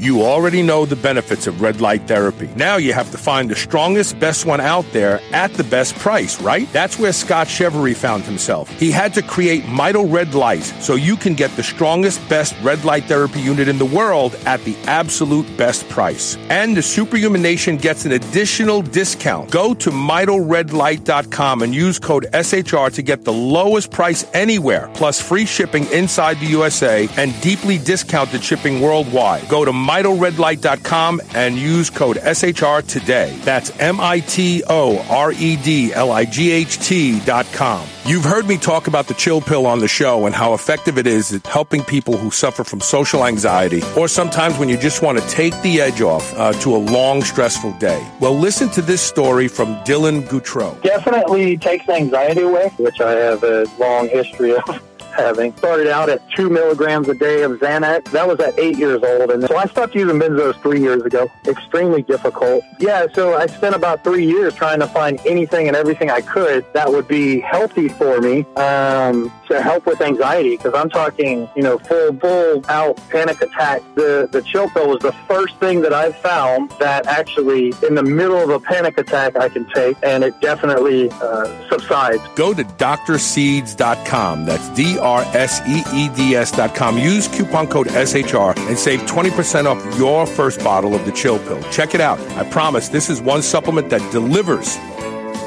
You already know the benefits of red light therapy. Now you have to find the strongest, best one out there at the best price, right? That's where Scott Chevery found himself. He had to create Mito Red Light so you can get the strongest, best red light therapy unit in the world at the absolute best price. And the Superhuman Nation gets an additional discount. Go to MitoRedLight.com and use code SHR to get the lowest price anywhere, plus free shipping inside the USA and deeply discounted shipping worldwide. Go to MitoRedLight.com and use code SHR today. That's M-I-T-O-R-E-D-L-I-G-H-T dot com. You've heard me talk about the chill pill on the show and how effective it is at helping people who suffer from social anxiety or sometimes when you just want to take the edge off uh, to a long, stressful day. Well, listen to this story from Dylan Goutreau. definitely takes anxiety away, which I have a long history of having. Started out at two milligrams a day of Xanax. That was at eight years old. And so I stopped using benzos three years ago. Extremely difficult. Yeah, so I spent about three years trying to find anything and everything I could that would be healthy for me um, to help with anxiety. Because I'm talking, you know, full, full out panic attack. The, the chill pill was the first thing that I found that actually, in the middle of a panic attack, I can take, and it definitely uh, subsides. Go to drseeds.com. That's D R S E E D S dot com. Use coupon code SHR and save 20% off your first bottle of the chill pill. Check it out. I promise this is one supplement that delivers.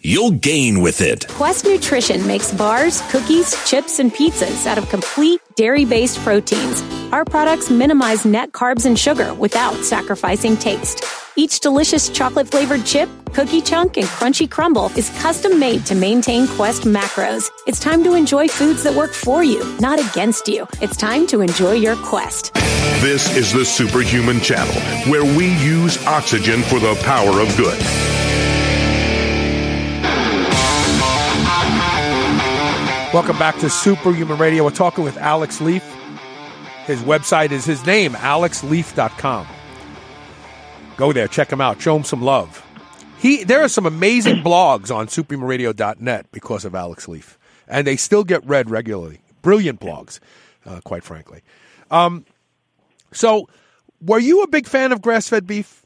you'll gain with it. Quest Nutrition makes bars, cookies, chips, and pizzas out of complete dairy based proteins. Our products minimize net carbs and sugar without sacrificing taste. Each delicious chocolate flavored chip, cookie chunk, and crunchy crumble is custom made to maintain Quest macros. It's time to enjoy foods that work for you, not against you. It's time to enjoy your Quest. This is the Superhuman Channel, where we use oxygen for the power of good. Welcome back to Superhuman Radio. We're talking with Alex Leaf. His website is his name, alexleaf.com. Go there, check him out, show him some love. He there are some amazing blogs on superhumanradio.net because of Alex Leaf, and they still get read regularly. Brilliant blogs, uh, quite frankly. Um, so, were you a big fan of grass-fed beef?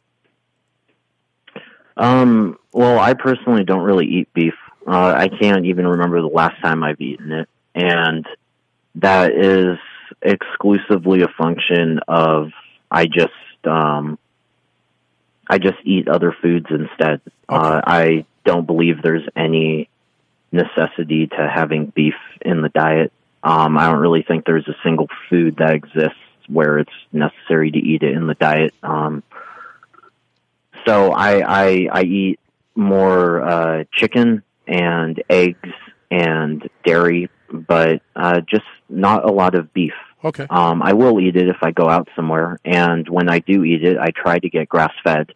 Um, well, I personally don't really eat beef. Uh, I can't even remember the last time I've eaten it, and that is exclusively a function of I just um, I just eat other foods instead. Uh, I don't believe there's any necessity to having beef in the diet. Um, I don't really think there's a single food that exists where it's necessary to eat it in the diet. Um, so I, I I eat more uh, chicken and eggs and dairy, but uh, just not a lot of beef. Okay. Um, I will eat it if I go out somewhere, and when I do eat it, I try to get grass fed.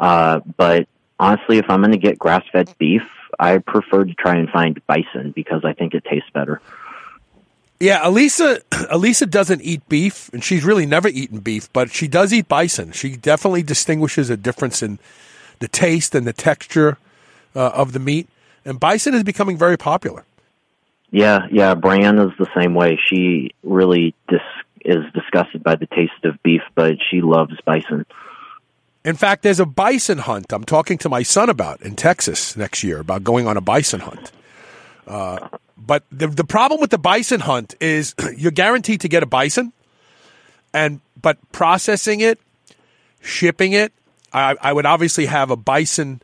Uh, but honestly, if I'm going to get grass fed beef, I prefer to try and find bison because I think it tastes better. Yeah, Elisa Elisa doesn't eat beef, and she's really never eaten beef, but she does eat bison. She definitely distinguishes a difference in the taste and the texture uh, of the meat. And bison is becoming very popular. Yeah, yeah. Brianne is the same way. She really dis- is disgusted by the taste of beef, but she loves bison. In fact, there's a bison hunt I'm talking to my son about in Texas next year about going on a bison hunt. Uh, but the the problem with the bison hunt is you're guaranteed to get a bison, and but processing it, shipping it, I, I would obviously have a bison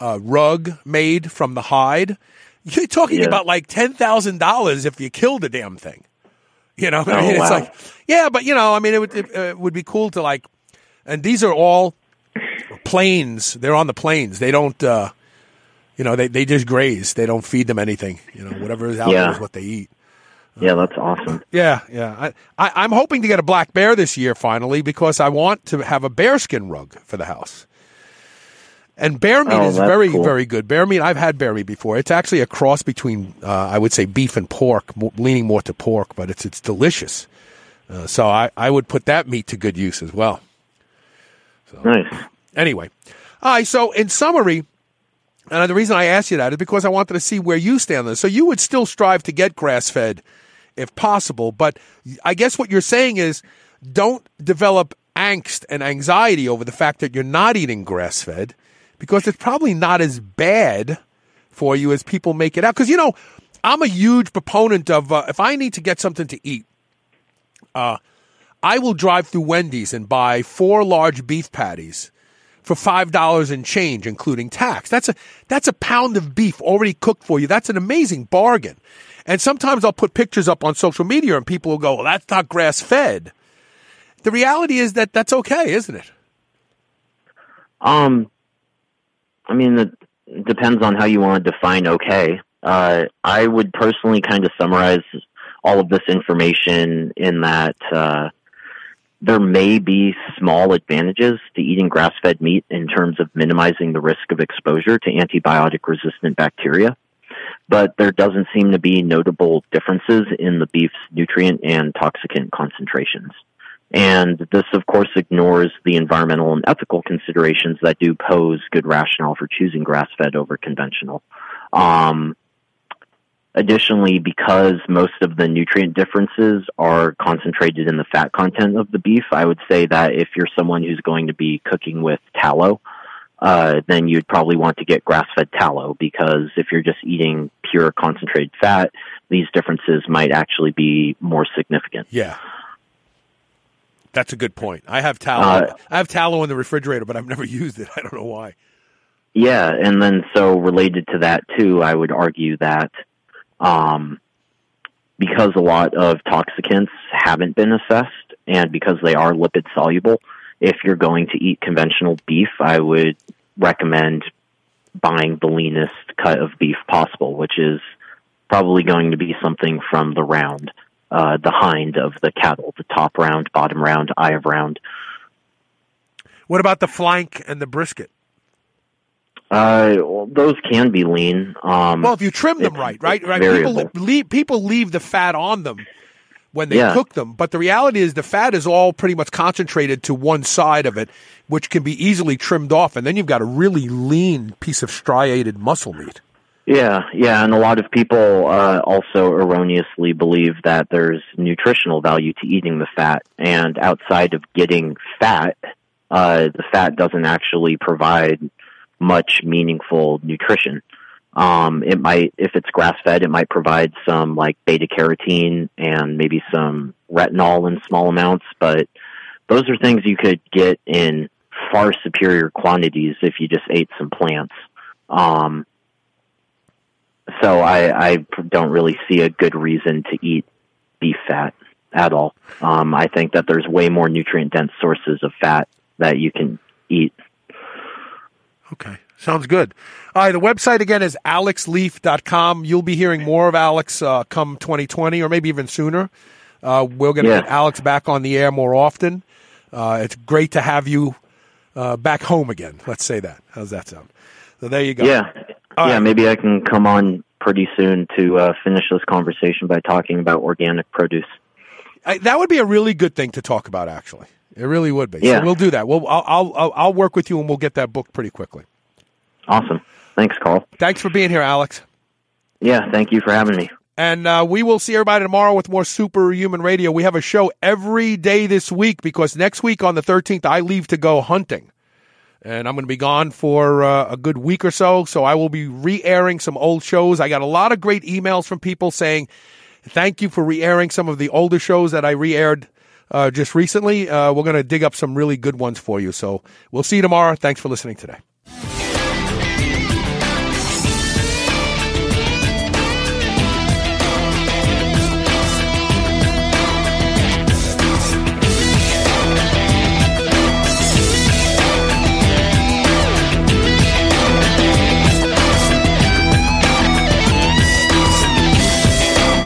uh, rug made from the hide. You're talking Yeah. about like ten thousand dollars if you kill the damn thing. You know, I Oh, mean, it's wow. like, yeah, but you know, I mean, it would it, uh, would be cool to like, and these are all plains. They're on the plains. They don't, uh, you know, they they just graze. They don't feed them anything. You know, whatever is out there Yeah. is what they eat. Yeah, that's awesome. Yeah, yeah. I, I, I'm hoping to get a black bear this year finally because I want to have a bearskin rug for the house. And bear meat Oh, is very, cool. very good. Bear meat, I've had bear meat before. It's actually a cross between, uh, I would say, beef and pork, leaning more to pork, but it's it's delicious. Uh, so I, I would put that meat to good use as well. Nice. Anyway, all right. So in summary, and the reason I asked you that is because I wanted to see where you stand on this. So you would still strive to get grass fed if possible, but I guess what you're saying is don't develop angst and anxiety over the fact that you're not eating grass fed because it's probably not as bad for you as people make it out. Because, you know, I'm a huge proponent of uh, if I need to get something to eat, uh, I will drive through Wendy's and buy four large beef patties for five dollars and change, including tax. That's a that's a pound of beef already cooked for you. That's an amazing bargain. And sometimes I'll put pictures up on social media, and people will go, "Well, that's not grass fed." The reality is that that's okay, isn't it? Um, I mean, it depends on how you want to define okay. Uh, I would personally kind of summarize all of this information in that uh, there may be small advantages to eating grass fed meat in terms of minimizing the risk of exposure to antibiotic resistant bacteria. But there doesn't seem to be notable differences in the beef's nutrient and toxicant concentrations. And this, of course, ignores the environmental and ethical considerations that do pose good rationale for choosing grass fed over conventional. Um, additionally, because most of the nutrient differences are concentrated in the fat content of the beef, I would say that if you're someone who's going to be cooking with tallow, uh, then you'd probably want to get grass fed tallow because if you're just eating pure concentrated fat, these differences might actually be more significant. Yeah. That's a good point. I have tallow. Uh, I have tallow in the refrigerator, but I've never used it. I don't know why. Yeah, and then so related to that too, I would argue that um, because a lot of toxicants haven't been assessed, and because they are lipid soluble, if you're going to eat conventional beef, I would recommend buying the leanest cut of beef possible, which is probably going to be something from the round uh, the hind of the cattle, the top round, bottom round, eye of round. What about the flank and the brisket? Uh, well, those can be lean. Um, well, if you trim them right, right, right. People leave, people leave the fat on them when they yeah. cook them, but the reality is the fat is all pretty much concentrated to one side of it, which can be easily trimmed off, and then you've got a really lean piece of striated muscle meat. Yeah, yeah, and a lot of people uh, also erroneously believe that there's nutritional value to eating the fat, and outside of getting fat, uh, the fat doesn't actually provide much meaningful nutrition. Um, it might, if it's grass fed, it might provide some like beta carotene and maybe some retinol in small amounts, but those are things you could get in far superior quantities if you just ate some plants. Um, so I, I don't really see a good reason to eat beef fat at all. Um, I think that there's way more nutrient dense sources of fat that you can eat. Okay. Sounds good. All right. The website again is alexleaf.com. You'll be hearing more of Alex uh, come 2020 or maybe even sooner. Uh, we're going to yeah. get Alex back on the air more often. Uh, it's great to have you uh, back home again. Let's say that. How's that sound? So there you go. Yeah. All yeah, right. maybe I can come on pretty soon to uh, finish this conversation by talking about organic produce. I, that would be a really good thing to talk about, actually. It really would be. Yeah. So we'll do that. We'll, I'll, I'll, I'll work with you and we'll get that book pretty quickly. Awesome. Thanks, Carl. Thanks for being here, Alex. Yeah, thank you for having me. And uh, we will see everybody tomorrow with more Superhuman Radio. We have a show every day this week because next week on the 13th, I leave to go hunting and I'm going to be gone for uh, a good week or so. So I will be re airing some old shows. I got a lot of great emails from people saying, thank you for re airing some of the older shows that I re aired uh, just recently. Uh, we're going to dig up some really good ones for you. So we'll see you tomorrow. Thanks for listening today.